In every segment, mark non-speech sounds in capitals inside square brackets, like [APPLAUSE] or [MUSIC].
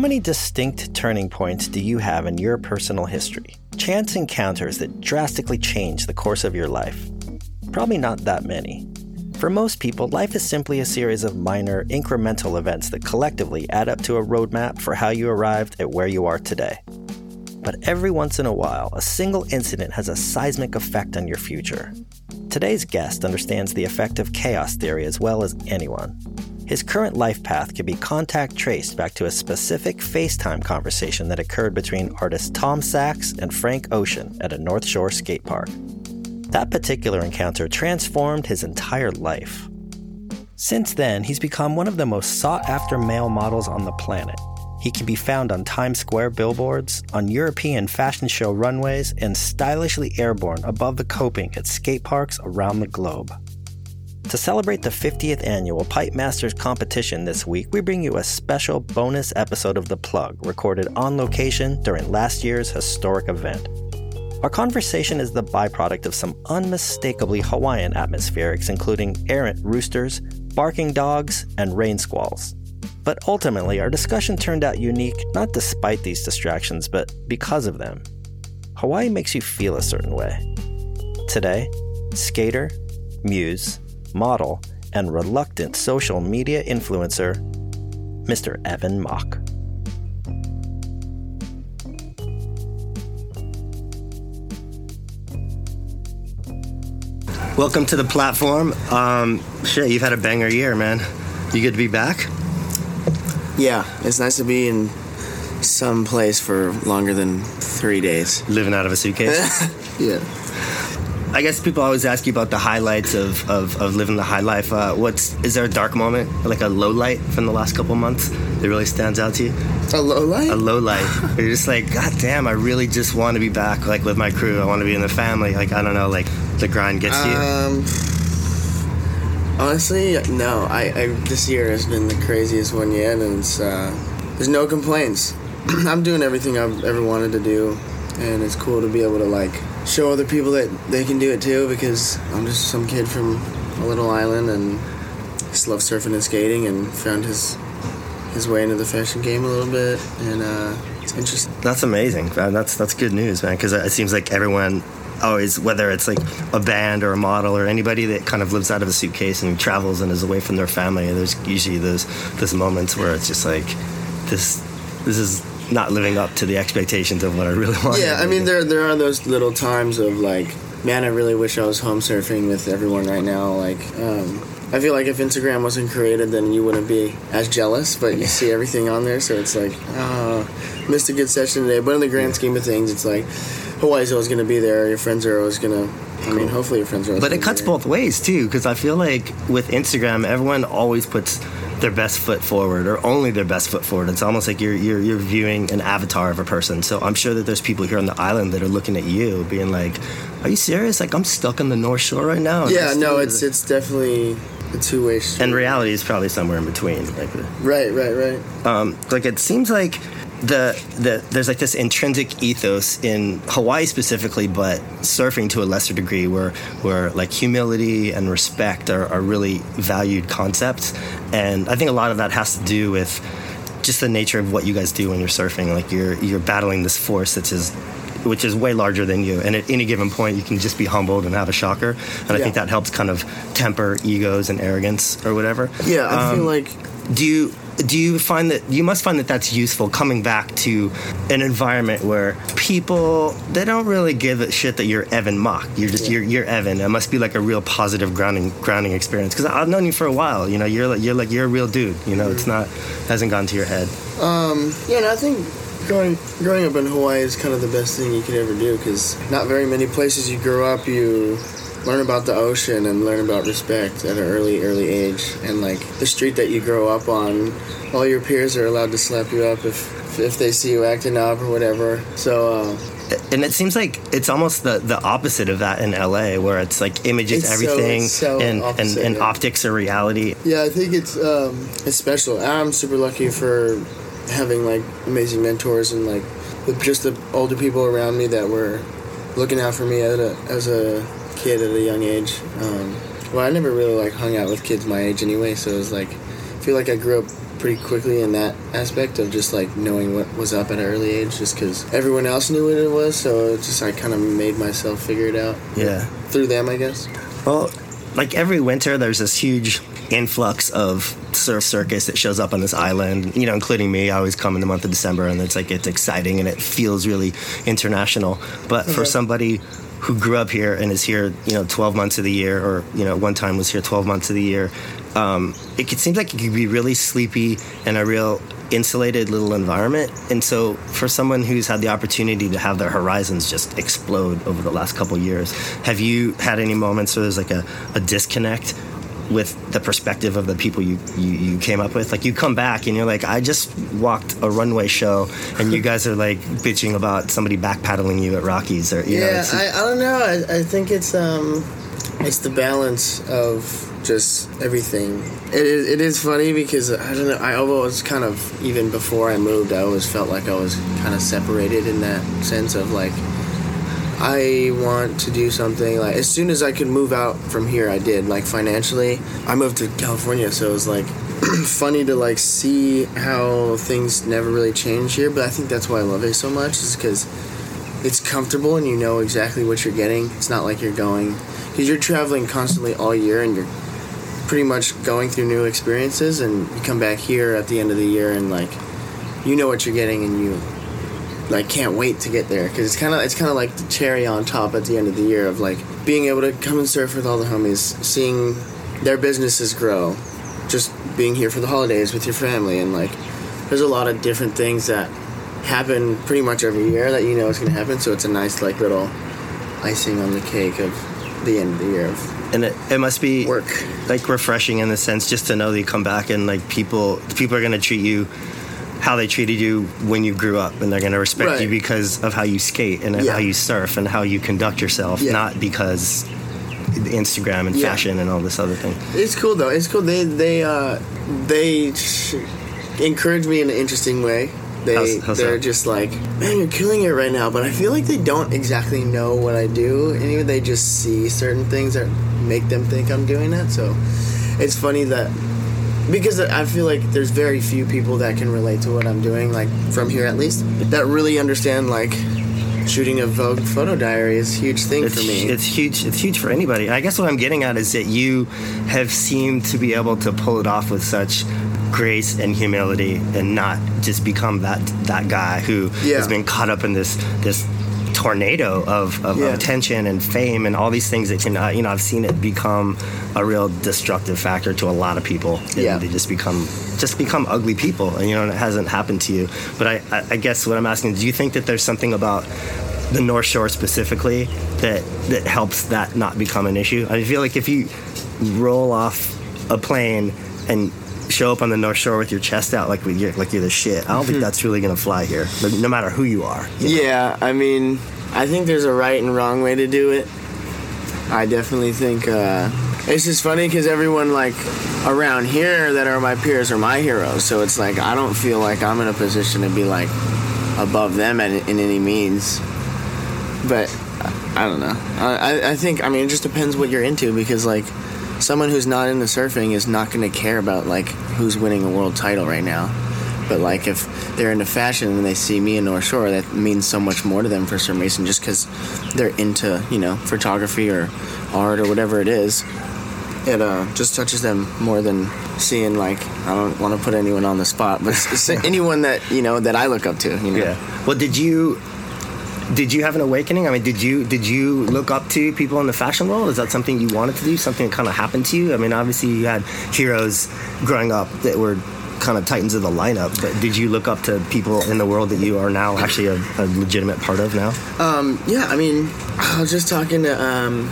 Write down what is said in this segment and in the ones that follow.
Many distinct turning points do you have in your personal history? Chance encounters that drastically change the course of your life? Probably not that many. For most people, life is simply a series of minor, incremental events that collectively add up to a roadmap for how you arrived at where you are today. But every once in a while, a single incident has a seismic effect on your future. Today's guest understands the effect of chaos theory as well as anyone. His current life path can be contact traced back to a specific FaceTime conversation that occurred between artist Tom Sachs and Frank Ocean at a North Shore skate park. That particular encounter transformed his entire life. Since then, he's become one of the most sought after male models on the planet. He can be found on Times Square billboards, on European fashion show runways, and stylishly airborne above the coping at skate parks around the globe. To celebrate the 50th annual Pipe Masters competition this week, we bring you a special bonus episode of The Plug, recorded on location during last year's historic event. Our conversation is the byproduct of some unmistakably Hawaiian atmospherics, including errant roosters, barking dogs, and rain squalls. But ultimately, our discussion turned out unique not despite these distractions, but because of them. Hawaii makes you feel a certain way. Today, skater, muse, model, and reluctant social media influencer, Mr. Evan Mock. Welcome to the platform. Um, shit, you've had a banger year, man. You good to be back? Yeah, it's nice to be in some place for longer than three days. Living out of a suitcase? [LAUGHS] yeah. I guess people always ask you about the highlights of, of, of living the high life. Uh, what's is there a dark moment, like a low light from the last couple months that really stands out to you? A low light? A low light. [LAUGHS] You're just like, God damn, I really just want to be back, like with my crew. I want to be in the family. Like I don't know, like the grind gets to you. Um, honestly, no. I, I this year has been the craziest one yet, and it's, uh, there's no complaints. [CLEARS THROAT] I'm doing everything I've ever wanted to do, and it's cool to be able to like show other people that they can do it too because I'm just some kid from a little island and just love surfing and skating and found his his way into the fashion game a little bit and uh, it's interesting. That's amazing. That's that's good news, man. Because it seems like everyone always, whether it's like a band or a model or anybody that kind of lives out of a suitcase and travels and is away from their family, there's usually those those moments where it's just like this this is not living up to the expectations of what I really [LAUGHS] want. Yeah, I mean there there are those little times of like, man, I really wish I was home surfing with everyone right now. Like, um, I feel like if Instagram wasn't created, then you wouldn't be as jealous. But you see everything on there, so it's like, oh, missed a good session today. But in the grand scheme of things, it's like Hawaii's always going to be there. Your friends are always going to. I mean, hopefully your friends are. But it cuts there. both ways too, because I feel like with Instagram, everyone always puts their best foot forward, or only their best foot forward. It's almost like you're you're, you're viewing an avatar of a person. So I'm sure that there's people here on the island that are looking at you, being like, "Are you serious? Like I'm stuck on the North Shore right now." Yeah, no, it's is-" it's definitely a two way street. and reality is probably somewhere in between. Like, Right, right, right. um, like it seems like the the there's like this intrinsic ethos in Hawaii specifically, but surfing to a lesser degree, where where like humility and respect are, are really valued concepts, and I think a lot of that has to do with just the nature of what you guys do when you're surfing. Like you're you're battling this force that's just which is way larger than you, and at any given point, you can just be humbled and have a shocker, and I think that helps kind of temper egos and arrogance or whatever. Yeah, I feel Um, like do you do you find that you must find that that's useful coming back to an environment where people they don't really give a shit that you're Evan Mock. You're just you're, you're Evan. It must be like a real positive grounding grounding experience because I've known you for a while. You know, you're like you're like you're a real dude. You know, it's not hasn't gone to your head. Um, yeah, and I think growing growing up in Hawaii is kind of the best thing you could ever do because not very many places you grow up you learn about the ocean and learn about respect at an early early age and like the street that you grow up on all your peers are allowed to slap you up if if they see you acting up or whatever so uh, And it seems like it's almost the, the opposite of that in LA, where it's like images, It's everything, it's so and, and, opposite, and yeah. optics are reality. Yeah, I think it's um, it's special. I'm super lucky for having like amazing mentors and like the, just the older people around me that were looking out for me as a, as a kid at a young age. Um, well, I never really like hung out with kids my age anyway, so it was like I feel like I grew up pretty quickly in that aspect of just like knowing what was up at an early age, just because everyone else knew what it was. So it just I kind of made myself figure it out Yeah. through them, I guess. Well, like every winter, there's this huge influx of surf circus that shows up on this island. You know, including me. I always come in the month of December, and it's like it's exciting and it feels really international. But for somebody who grew up here and is here, you know, 12 months of the year, or you know, one time was here 12 months of the year, um, it could, seems like it could be really sleepy and a real insulated little environment. And so, for someone who's had the opportunity to have their horizons just explode over the last couple years, have you had any moments where there's like a, a disconnect with the perspective of the people you, you, you came up with? Like, you come back and you're like, I just walked a runway show, and you guys are like bitching about somebody backpedaling you at Rockies, or, you know, yeah, it's, I, I don't know. I, I think it's um, it's the balance of just everything. It is, it is funny because I don't know. I always kind of even before I moved, I always felt like I was kind of separated in that sense of like I want to do something like as soon as I could move out from here, I did. Like financially, I moved to California, so it was like [CLEARS THROAT] funny to like see how things never really change here. But I think that's why I love it so much, is because it's comfortable and you know exactly what you're getting. It's not like you're going because you're traveling constantly all year and you're pretty much going through new experiences and you come back here at the end of the year and like you know what you're getting and you like can't wait to get there because it's kind of it's kind of like the cherry on top at the end of the year of like being able to come and surf with all the homies seeing their businesses grow just being here for the holidays with your family and like there's a lot of different things that happen pretty much every year that you know is going to happen so it's a nice like little icing on the cake of the end of the year of and it, it must be work. like refreshing in the sense just to know that you come back and like people people are going to treat you how they treated you when you grew up and they're going to respect Right. you because of how you skate and Yeah. how you surf and how you conduct yourself Yeah. not because Instagram and Yeah. fashion and all this other thing It's cool though. It's cool. They they uh they sh- encourage me in an interesting way. They How's- how's they're that? just like, man, you're killing it right now. But I feel like they don't exactly know what I do, even they just see certain things that make them think I'm doing it. So it's funny that because I feel like there's very few people that can relate to what I'm doing, like from here at least, that really understand like shooting a Vogue photo diary is a huge thing it's, for me. it's huge it's huge for anybody i guess what i'm getting at is that you have seemed to be able to pull it off with such grace and humility and not just become that that guy who Yeah. has been caught up in this this tornado of, of, Yeah. of attention and fame and all these things that can uh, you know I've seen it become a real destructive factor to a lot of people and Yeah. they just become just become ugly people and you know and it hasn't happened to you but I, I, I guess what I'm asking do you think that there's something about the North Shore specifically that that helps that not become an issue I feel like if you roll off a plane and show up on the North Shore with your chest out like you're like you're the shit I don't think that's really gonna fly here no matter who you are Yeah, I mean, I think there's a right and wrong way to do it. I definitely think uh, it's just funny because everyone like around here that are my peers are my heroes. So it's like I don't feel like I'm in a position to be like above them in, in any means. But I, don't know. I- I think I mean it just depends what you're into because like someone who's not into surfing is not going to care about like who's winning a world title right now. But like if they're into fashion and they see me in North Shore, that means so much more to them for some reason, just because they're into you know photography or art or whatever it is. It uh, just touches them more than seeing like I don't want to put anyone on the spot, but [LAUGHS] anyone that you know that I look up to. You know. Yeah. Well, did you did you have an awakening? I mean, did you did you look up to people in the fashion world? Is that something you wanted to do? Something that kind of happened to you? I mean, obviously you had heroes growing up that were kind of titans of the lineup, but did you look up to people in the world that you are now actually a, a legitimate part of now? Um, yeah, I mean, I was just talking to um,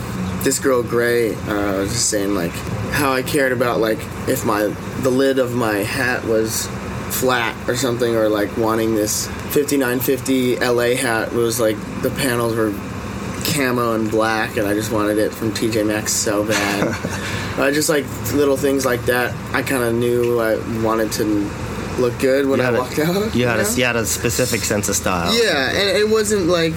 this girl Gray. Uh, I was just saying like how I cared about like if my the lid of my hat was flat or something, or like wanting this 5950 LA hat was like the panels were camo and black, and I just wanted it from TJ Maxx so bad. [LAUGHS] uh, just like little things like that. I kind of knew I wanted to look good when You I had a- walked out. You had know? a, you had a specific sense of style. Yeah, and it wasn't like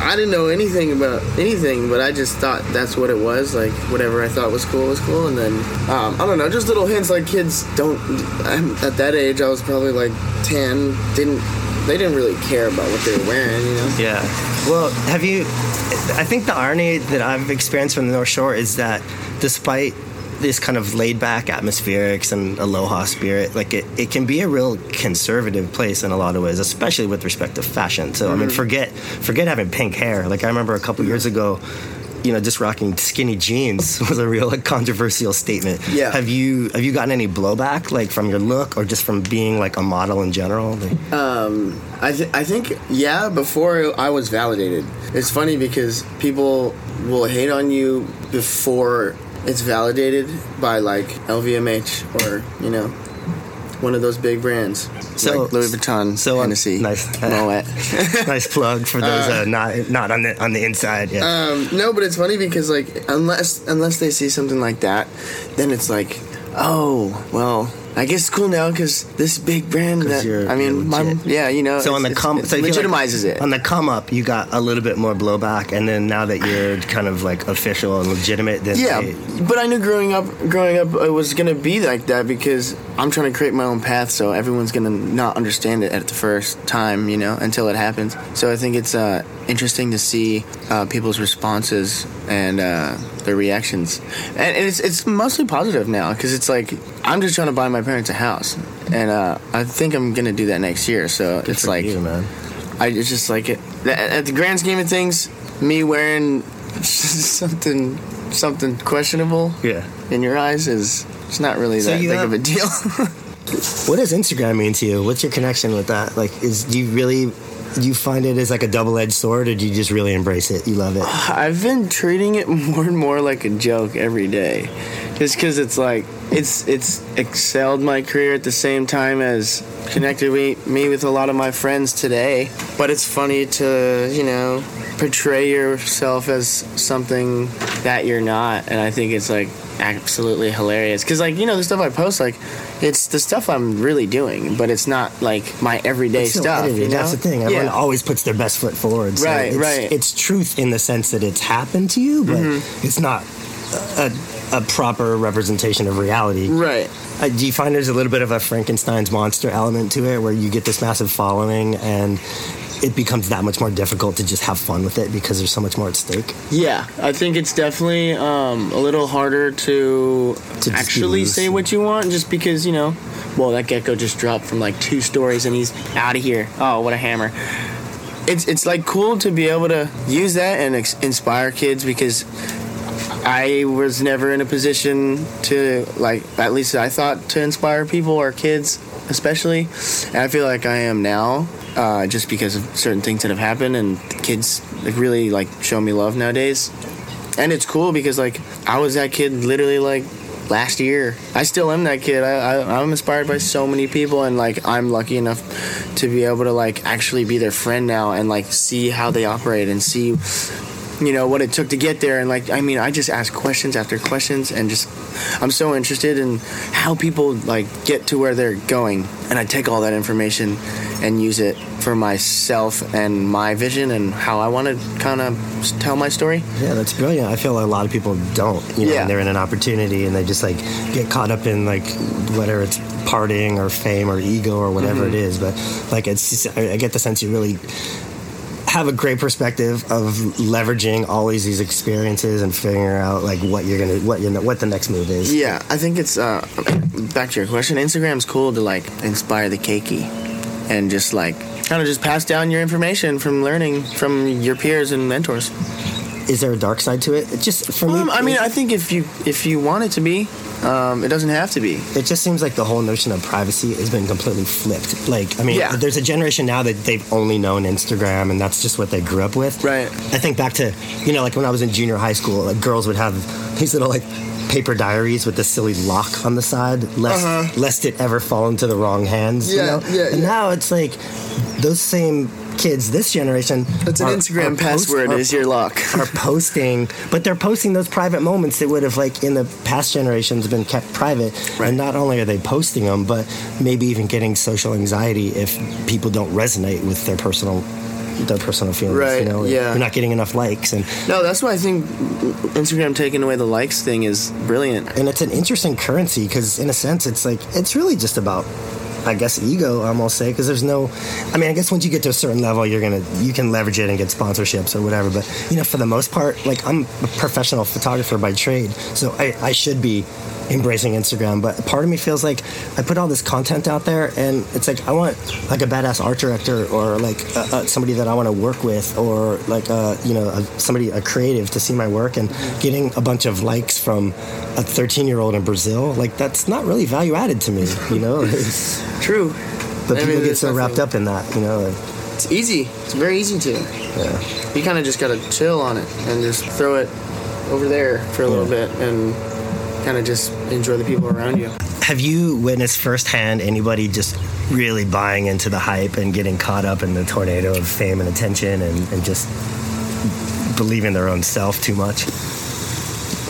I didn't know anything about anything, but I just thought that's what it was. Like whatever I thought was cool was cool, and then um, I don't know, just little hints. Like kids don't. I'm, at that age, I was probably like ten. Didn't they didn't really care about what they were wearing, you know? Yeah. Well, have you? I think the irony that I've experienced from the North Shore is that despite this kind of laid back atmospherics and aloha spirit, like it, it can be a real conservative place in a lot of ways, especially with respect to fashion. So I Mm-hmm. mean, forget forget having pink hair. Like I remember a couple years ago. You know, just rocking skinny jeans [LAUGHS] was a real like controversial statement. Yeah. Have you have you gotten any blowback like from your look or just from being like a model in general? Like, I, th- I think yeah before i was validated it's funny because people will hate on you before it's validated by like lvmh or you know one of those big brands So- like louis vuitton so, uh, hennessy nice. moet [LAUGHS] nice plug for those uh, not not on the on the inside. Yeah. um, no but it's funny because like unless unless they see something like that then it's like oh well I guess it's cool now because this big brand. that I mean, my, yeah, you know, so on the come, so feel like legitimizes it. On the come up, you got a little bit more blowback, and then now that you're kind of like official and legitimate, then Yeah, they- but I knew growing up, growing up, it was gonna be like that because I'm trying to create my own path. So everyone's gonna not understand it at the first time, you know, until it happens. So I think it's uh, interesting to see uh, people's responses and uh, their reactions, and it's it's mostly positive now because it's like I'm just trying to buy my parents a house, and uh, I think I'm gonna do that next year. So it's for like you, man. I it's just like it. At at the grand scheme of things, me wearing [LAUGHS] something something questionable Yeah. In your eyes is it's not really So that big have- of a deal. [LAUGHS] What does Instagram mean to you? What's your connection with that? Like, is do you really do you find it as like a double edged sword, or do you just really embrace it? You love it. I've been treating it [LAUGHS] more and more like a joke every day, just because it's like it's it's excelled my career at the same time as connected me, me with a lot of my friends today. But it's funny to you know portray yourself as something that you're not, and I think it's like absolutely hilarious because like you know the stuff I post like it's the stuff I'm really doing, but it's not like my everyday stuff. edited, you know? That's the thing. Everyone Yeah. always puts their best foot forward. So Right, it's, right. It's truth in the sense that it's happened to you, but Mm-hmm. it's not a, a proper representation of reality. Right. Uh, do you find there's a little bit of a Frankenstein's monster element to it, where you get this massive following and it becomes that much more difficult to just have fun with it because there's so much more at stake. Yeah, I think it's definitely um, a little harder to, To actually say what you want, just because you know. Well, that gecko just dropped from like two stories and he's out of here. Oh, what a hammer! It's it's like cool to be able to use that and ex- inspire kids because I was never in a position to like at least I thought to inspire people or kids especially, and I feel like I am now. Uh, just because of certain things that have happened and kids like really like show me love nowadays and it's cool because like I was that kid literally like last year. I still am that kid. I, I'm inspired by so many people, and like I'm lucky enough to be able to like actually be their friend now and like see how they operate and see. You know what it took to get there, and like I mean, I just ask questions after questions, and just I'm so interested in how people like get to where they're going, and I take all that information and use it for myself and my vision and how I want to kind of tell my story. Yeah, that's brilliant. I feel like a lot of people don't. You know, Yeah. they're in an opportunity and they just like get caught up in like whether it's partying or fame or ego or whatever Mm-hmm. it is. But like, it's just, I I get the sense you really have a great perspective of leveraging all these experiences and figuring out like what you're gonna what you know what the next move is. Yeah, I think it's uh, back to your question. Instagram's cool to like inspire the keiki, and just like kind of just pass down your information from learning from your peers and mentors. Is there a dark side to it? It just for me. Um, I mean, I think if you if you want it to be, um, it doesn't have to be. it just seems like the whole notion of privacy has been completely flipped. Like, I mean, Yeah. there's a generation now that they've only known Instagram, and that's just what they grew up with. Right. I think back to, you know, like when I was in junior high school, like girls would have these little like paper diaries with the silly lock on the side, lest lest it ever fall into the wrong hands. you Uh-huh. Yeah, know? yeah, And yeah. now it's like those same kids, this generation. That's an are- Instagram are post- password are- is your lock. [LAUGHS] are posting, but they're posting those private moments that would have, like, in the past generations, been kept private. Right. And not only are they posting them, but maybe even getting social anxiety if people don't resonate with their personal, their personal feelings. Right, You know, yeah. you're not getting enough likes, and No, that's why I think Instagram taking away the likes thing is brilliant. and it's an interesting currency because, in a sense, it's like it's really just about. I guess ego, almost say, because there's no. I mean, I guess once you get to a certain level, you're gonna you can leverage it and get sponsorships or whatever. But you know, for the most part, like I'm a professional photographer by trade, so I, I should be embracing Instagram. But part of me feels like I put all this content out there, and it's like I want like a badass art director or like uh, uh, somebody that I want to work with, or like uh, you know a, somebody a creative to see my work, and getting a bunch of likes from a 13 year old in Brazil, like that's not really value added to me, you know. [LAUGHS] True. but I people mean, get so wrapped up in that, you know. It's easy. It's very easy to. Yeah. You kind of just gotta chill on it and just throw it over there for a little bit and kind of just enjoy the people around you. Have you witnessed firsthand anybody just really buying into the hype and getting caught up in the tornado of fame and attention and, and just believing their own self too much?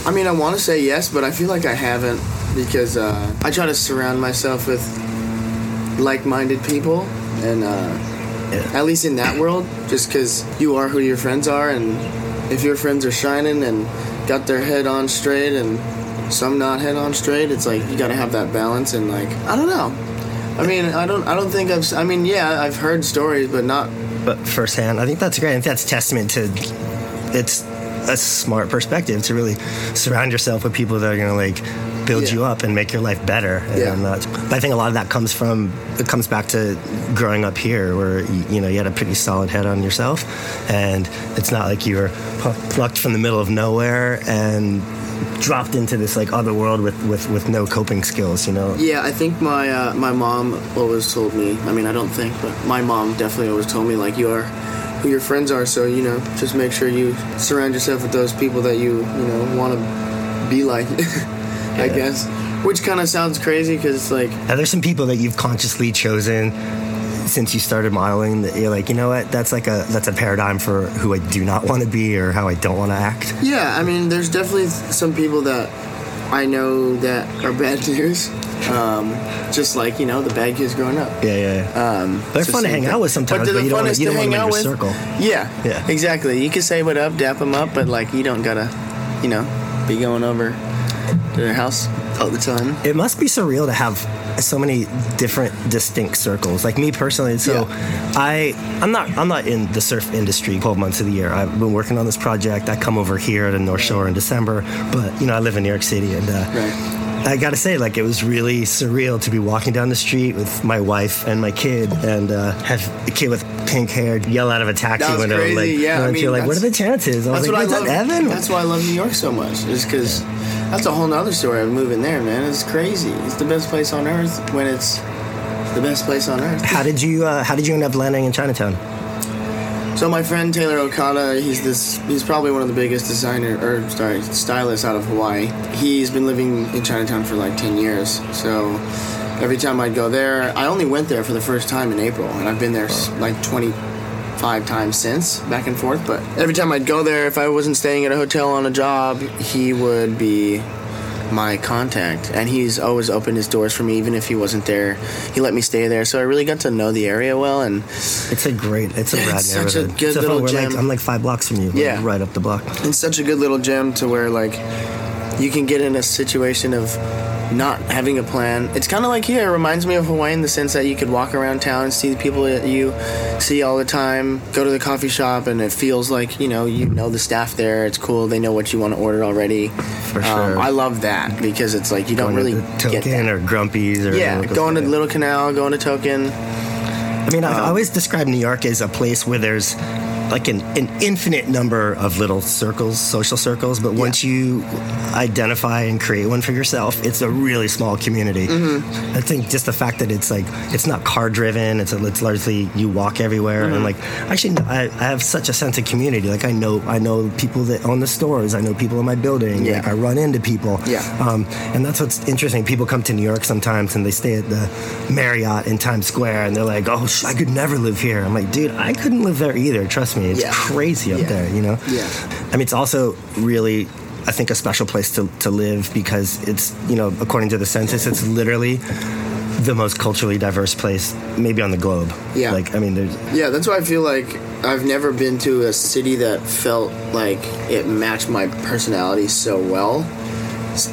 I mean, I want to say yes, but I feel like I haven't because uh, I try to surround myself with like-minded people, and uh, at least in that world, just because you are who your friends are, and if your friends are shining and got their head on straight, and some not head on straight, it's like you got to have that balance, and like I don't know. I mean, I don't. I don't think I've. I mean, yeah, I've heard stories, but not. But firsthand, I think that's great. I think that's testament to it's a smart perspective to really surround yourself with people that are going to like build Yeah. you up and make your life better. And Yeah. not- but I think a lot of that comes from it comes back to growing up here, where you, you know you had a pretty solid head on yourself, and it's not like you were plucked from the middle of nowhere and dropped into this like other world with, with, with no coping skills. You know. Yeah, I think my uh, my mom always told me. I mean, I don't think, but my mom definitely always told me like you are who your friends are. So you know, just make sure you surround yourself with those people that you you know want to be like. [LAUGHS] I guess, which kind of sounds crazy because it's like Now, there's some people that you've consciously chosen since you started modeling that you're like, you know what, that's like a that's a paradigm for who I do not want to be or how I don't want to act. yeah. I mean, there's definitely some people that I know that are bad [LAUGHS] news. Um, just like you know the bad kids growing up. Yeah, yeah. yeah. Um, They're fun to hang thing. out with sometimes, but the you don't wanna- you don't wanna hang out your with. circle. Yeah, Yeah. exactly. You can say what up, dap them up, but like you don't gotta, you know, be going over to their house all the time. It must be surreal to have so many different distinct circles. Like me personally, so Yeah. I I'm not I'm not in the surf industry 12 months of the year. I've been working on this project. I come over here to North Shore in December, but you know I live in New York City and. Uh, Right. I gotta say, like, it was really surreal to be walking down the street with my wife and my kid, and uh, have a kid with pink hair yell out of a taxi window, crazy, like, yeah, I mean, you're like, what are the chances? I was That's like, what I love. Evan? That's why I love New York so much. Is because that's a whole nother story of moving there, man. It's crazy. It's the best place on earth when it's the best place on earth. How did you uh, How did you end up landing in Chinatown? So my friend Taylor Okada, he's this he's probably one of the biggest designer or sorry, stylists out of Hawaii. He's been living in Chinatown for like 10 years. So every time I'd go there, I only went there for the first time in April and I've been there like 20 five times since, back and forth. But every time I'd go there, if I wasn't staying at a hotel on a job, he would be my contact. And he's always opened his doors for me, even if he wasn't there. He let me stay there, so I really got to know the area well. And it's a great, it's a rad it's such a good Except little gem. Like, I'm like five blocks from you. Yeah, like right up the block. It's such a good little gem to where like you can get in a situation of not having a plan. It's kind of like here. It reminds me of Hawaii in the sense that you could walk around town and see the people that you see all the time. Go to the coffee shop and it feels like you know you know the staff there. It's cool. They know what you want to order already. For Um, sure. I love that because it's like you don't really to get Token or Grumpy's or yeah, going to. Little Canal, going to Token. I mean, I've Um, always described New York as a place where there's like an, an infinite number of little circles, social circles, but once you identify and create one for yourself, it's a really small community. Mm-hmm. I think just the fact that it's like it's not car driven, it's a, it's largely you walk everywhere, Mm-hmm. and like actually I, I have such a sense of community. Like I know I know people that own the stores, I know people in my building, Yeah. like I run into people, Yeah. um, and that's what's interesting. People come to New York sometimes and they stay at the Marriott in Times Square and they're like, oh, sh- I could never live here. I'm like, dude, I couldn't live there either. Trust me. It's Yeah. crazy up Yeah. there, you know? Yeah. I mean, it's also really, I think, a special place to, to live because it's, you know, according to the census, it's literally the most culturally diverse place maybe on the globe. Yeah. Like, I mean, there's, Yeah, that's why I feel like I've never been to a city that felt like it matched my personality so well.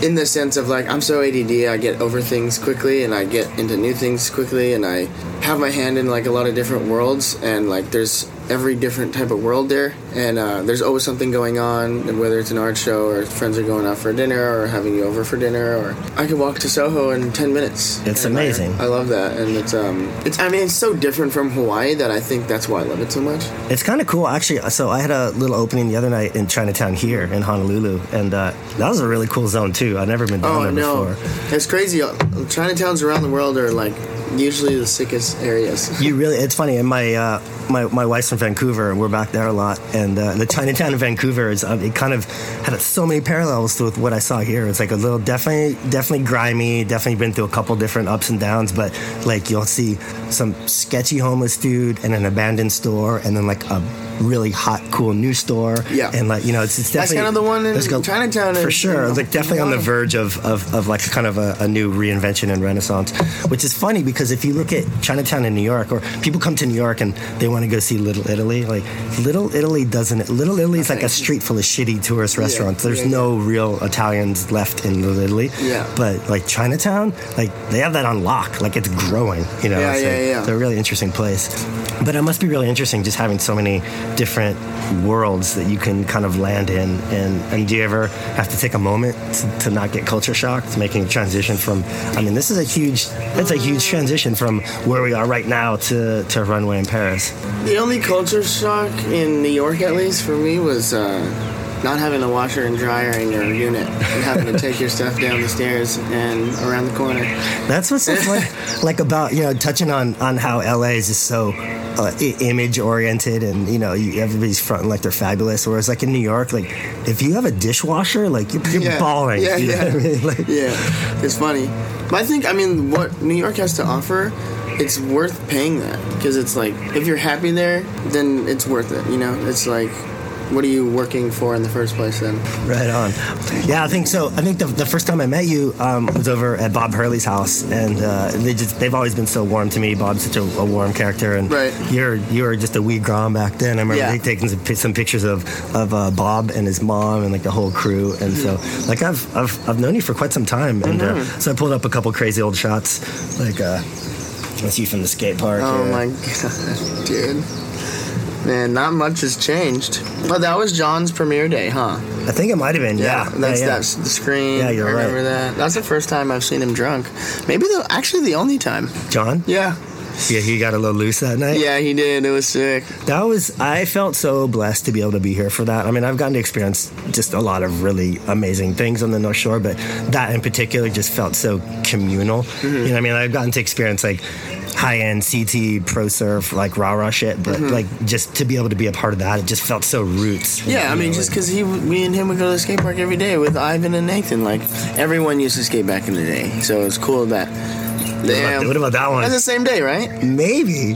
In the sense of like, I'm so ADD, I get over things quickly and I get into new things quickly and I have my hand in like a lot of different worlds and like there's every different type of world there and uh, there's always something going on and whether it's an art show or friends are going out for dinner or having you over for dinner or I can walk to Soho in 10 minutes. It's And I- amazing. I love that, and it's um, it's I mean, it's so different from Hawaii that I think that's why I love it so much. It's kind of cool, actually. So I had a little opening the other night in Chinatown here in Honolulu, and uh, that was a really cool zone too. I've never been down Oh there no, before. it's crazy. Chinatowns around the world are like usually the sickest areas. [LAUGHS] You really, it's funny. And my uh, my my wife's from Vancouver, and we're back there a lot. And uh, the Chinatown of Vancouver is um, it kind of had so many parallels with what I saw here. It's like a little definitely definitely grimy. Definitely been through a couple different ups and downs, but like you'll see some sketchy homeless dude and an abandoned store, and then like a really hot cool new store. Yeah. and like you know it's, it's That's definitely kind of the one in go- Chinatown for sure. in like definitely on the verge of, of, of like kind of a, a new reinvention and renaissance, which is funny because if you look at Chinatown in New York, or people come to New York and they want to go see Little Italy, like Little Italy doesn't. Little Italy is like a street full of shitty tourist restaurants. There's yeah, no real Italians left in Little Italy. Yeah. But like Chinatown, like they have that on lock. Like it's growing. You know. Yeah, it's, yeah, yeah. It's a really interesting place. But it must be really interesting just having so many different worlds that you can kind of land in. And, and do you ever have to take a moment to, to not get culture shocked, making a transition from? I mean, this is a huge. It's a huge transition from where we are right now to to runway in Paris. The only culture shock in New York, at least for me, was uh, not having a washer and dryer in your unit and having to [LAUGHS] take your stuff down the stairs and around the corner. That's what's so [LAUGHS] fun, like about you know touching on on how LA is just so uh, image oriented, and you know you, everybody's fronting like they're fabulous. Whereas like in New York, like if you have a dishwasher, like you're, you're Yeah. balling. Yeah, you know yeah. I mean? [LAUGHS] Like, Yeah, it's funny. But I think, I mean, what New York has to offer, it's worth paying that because it's like if you're happy there, then it's worth it. You know, it's like what are you working for in the first place then? Right on. Yeah, I think so. I think the, the first time I met you um, was over at Bob Hurley's house, and uh, they just they've always been so warm to me. Bob's such a, a warm character, and Right. you're you were just a wee grom back then. I remember Yeah. taking some, some pictures of of uh, Bob and his mom and like the whole crew, and so like I've I've, I've known you for quite some time, and uh, so I pulled up a couple crazy old shots, like uh, that's you from the skate park. Oh uh, my [LAUGHS] god, dude. Man, not much has changed. But that was John's premiere day, huh? I think it might have been. Yeah, that's yeah, yeah. that's the screen. Yeah, you're I remember right. that. That's the first time I've seen him drunk. Maybe the actually the only time. John. Yeah. Yeah, he got a little loose that night. Yeah, he did. It was sick. That was I felt so blessed to be able to be here for that. I mean, I've gotten to experience just a lot of really amazing things on the North Shore, but that in particular just felt so communal. Mm-hmm. You know, what I mean, I've gotten to experience like high end CT pro surf, like rah rah shit, but like just to be able to be a part of that, it just felt so roots. Mm-hmm. Yeah, I mean, know, just because he, me and him would go to the skate park every day with Ivan and Nathan. Like everyone used to skate back in the day, so it's cool that. Damn. what about that one? That's the same day, right, maybe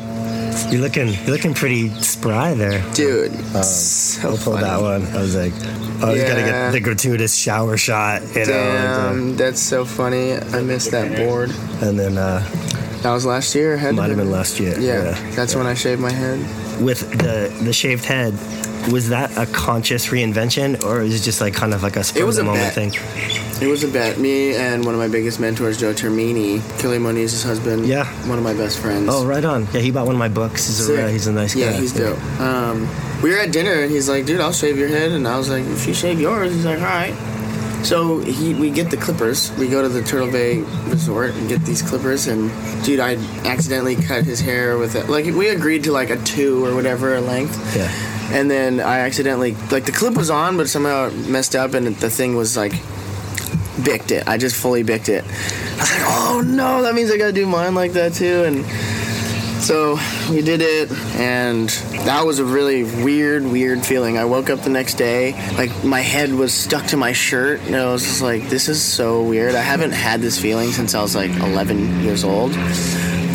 you're looking you're looking pretty spry there. dude? Um, so pull that one. I was like, oh, I was gonna get the gratuitous shower shot, you know, Damn, that's so funny. I missed that board. and then uh, That was last year. Had to might have been last year. Yeah, that's when I shaved my head. with the the shaved head was that a conscious reinvention or is it just like kind of like a spur of the moment bet. thing It was a bet. Me and one of my biggest mentors, Joe Termini, Kelly Moniz's husband. Yeah. One of my best friends. oh right on yeah he bought one of my books he's a, he's a nice guy Yeah, he's dope. Um, we were at dinner and he's like, "Dude, I'll shave your head," and I was like, "If you shave yours," he's like, "All right." So he, we get the clippers. We go to the Turtle Bay Resort and get these clippers. And dude, I accidentally cut his hair with it. Like we agreed to like a two or whatever length. Yeah. And then I accidentally like the clip was on, but somehow it messed up, and the thing was like bicked it. I just fully bicked it. I was like, oh no, that means I gotta do mine like that too. And so we did it, and that was a really weird, weird feeling. I woke up the next day, like my head was stuck to my shirt, and I was just like, this is so weird. I haven't had this feeling since I was like 11 years old.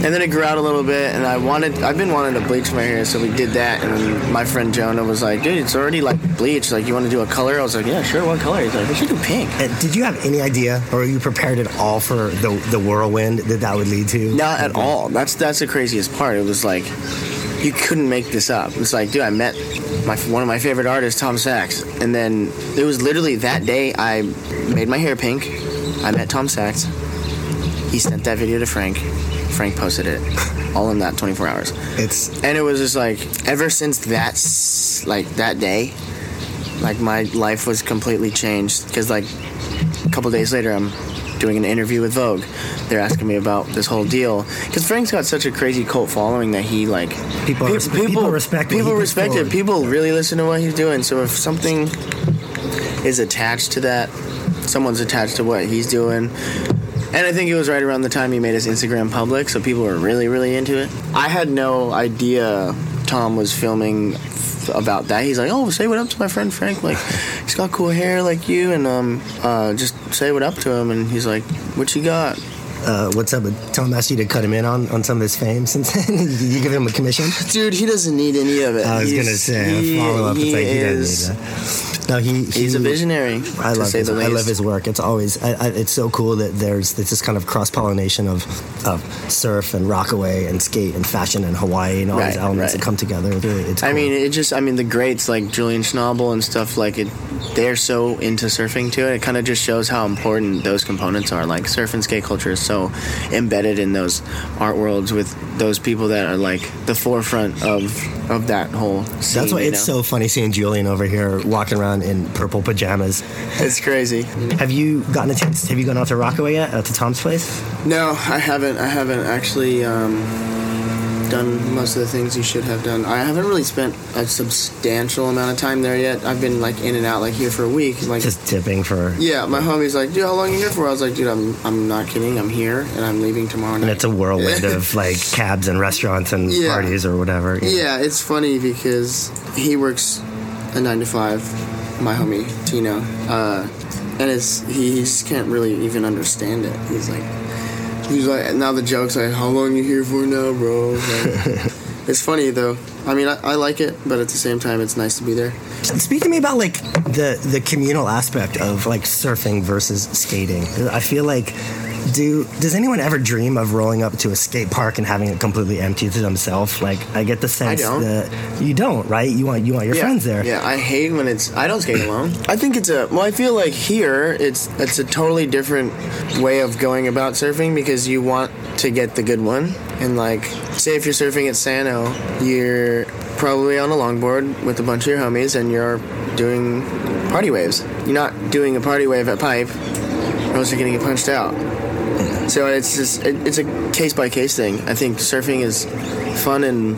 And then it grew out a little bit, and I wanted, I've been wanting to bleach my hair, so we did that. And my friend Jonah was like, dude, it's already like bleached. Like, you want to do a color? I was like, yeah, sure, what color? He's like, we should do pink. And did you have any idea or you prepared at all for the the whirlwind that that would lead to Not at all. That's that's the craziest part. It was like you couldn't make this up. It's like, dude, I met my one of my favorite artists, Tom Sachs, and then it was literally that day I made my hair pink. I met Tom Sachs. He sent that video to Frank. Frank posted it, all in that 24 hours. it's And it was just like, ever since that, like that day, like my life was completely changed. Because like a couple days later, I'm doing an interview with Vogue. They're asking me about this whole deal. Because Frank's got such a crazy cult following that he like People pe- res- people respect people respect it. People really listen to what he's doing. So if something is attached to that, someone's attached to what he's doing. And I think it was right around the time he made his Instagram public, so people were really, really into it. I had no idea Tom was filming f- about that. He's like, "Oh, say what up to my friend Frank. Like, he's got cool hair like you, and um, uh, just say what up to him." And he's like, "What you got?" Uh, what's up with Tom asked you to cut him in on, on some of his fame since then [LAUGHS] you give him a commission Dude, he doesn't need any of it. I was gonna say he- follow up. It's he like he is- doesn't need that. No, he, he He's a visionary. I to love his, I love his work. It's always I, I, it's so cool that there's this kind of cross pollination of of surf and rockaway and skate and fashion and Hawaii and all these elements right. that come together. It's really, it's I mean, it just, I mean, the greats like Julian Schnabel and stuff like it, they're so into surfing too. It kind of just shows how important those components are. Like surf and skate culture is so embedded in those art worlds with those people that are like the forefront of of that whole. Scene, That's why it's know? so funny seeing Julian over here walking around in purple pajamas. It's crazy. Have you gotten a chance? Have you gone out to Rockaway yet? Out to Tom's place? No, I haven't. I haven't actually um, done most of the things you should have done. I haven't really spent a substantial amount of time there yet. I've been like in and out, like here for a week. Like Just tipping for. Yeah, my homie's like, dude, how long are you here for? I was like, dude, I'm, I'm not kidding. I'm here and I'm leaving tomorrow night. And it's a whirlwind of like [LAUGHS] cabs and restaurants and Yeah. parties or whatever. Yeah, it's funny because he works a nine to five, my homie Tino, uh, and it's he, he just can't really even understand it. He's like, He's like, now the joke's like, how long you here for now, bro? Like, [LAUGHS] it's funny though. I mean, I, I like it, but at the same time, it's nice to be there. Speak to me about like the the communal aspect of like surfing versus skating. I feel like do does anyone ever dream of rolling up to a skate park and having it completely empty to themselves? Like I get the sense don't. that you don't, right? You want you want your yeah. friends there. Yeah, I hate when it's. I don't skate alone. [CLEARS THROAT] I think it's a. Well, I feel like here it's it's a totally different way of going about surfing because you want to get the good one. And like, say if you're surfing at Sano, you're probably on a longboard with a bunch of your homies and you're doing party waves. You're not doing a party wave at Pipe, or else you're gonna get punched out. So it's just it, it's a case by case thing. I think surfing is fun in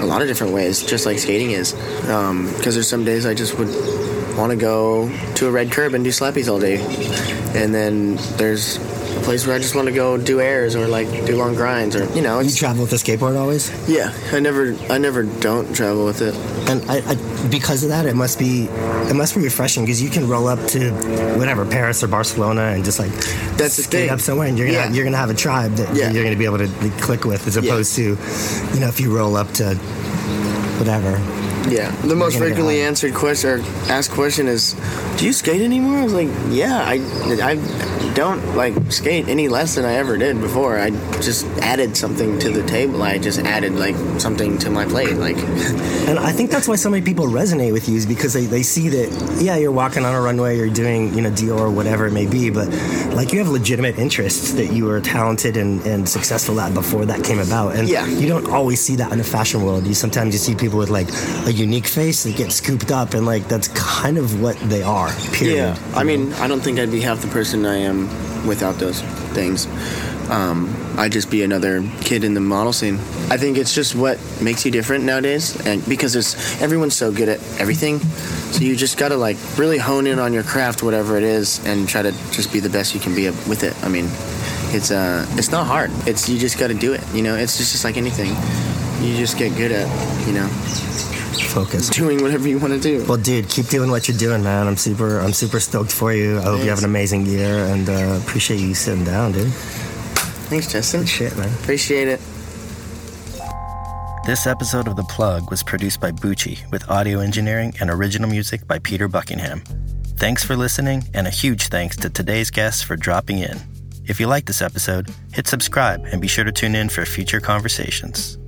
a lot of different ways, just like skating is. Um, because there's some days I just would want to go to a red curb and do slappies all day, and then there's a place where I just want to go do airs or like do long grinds or you know. You travel with a skateboard always, yeah, I never I never don't travel with it. and I, I, because of that, it must be it must be refreshing because you can roll up to whatever Paris or Barcelona and just like That's the skate thing. up somewhere, and you're gonna Yeah. you're gonna have a tribe that Yeah. you're gonna be able to click with, as opposed to you know if you roll up to whatever. Yeah, the most gonna frequently answered question or asked question is, "Do you skate anymore?" I was like, "Yeah, I, I don't like skate any less than I ever did before. I just added something to the table. I just added like something to my plate. Like, [LAUGHS] And I think that's why so many people resonate with you is because they, they see that, yeah, you're walking on a runway, you're doing, you know, Dior or whatever it may be, but like you have legitimate interests that you were talented and, and successful at before that came about. And Yeah. you don't always see that in the fashion world. You sometimes you see people with like a unique face that gets scooped up and like that's kind of what they are, period. yeah, I mean, I don't think I'd be half the person I am without those things. Um, I'd just be another kid in the model scene. I think it's just what makes you different nowadays, and because it's everyone's so good at everything, so you just gotta like really hone in on your craft, whatever it is, and try to just be the best you can be with it. I mean, it's uh, it's not hard. It's you just gotta do it. You know, it's just, just like anything. You just get good at, you know, Focus. doing whatever you want to do. Well, dude, keep doing what you're doing, man. I'm super, I'm super stoked for you. I hope you have an amazing year, and uh, appreciate you sitting down, dude. Thanks, Justin. Shit, man. Appreciate it. This episode of The Plug was produced by Bucci with audio engineering and original music by Peter Buckingham. Thanks for listening, and a huge thanks to today's guests for dropping in. If you like this episode, hit subscribe and be sure to tune in for future conversations.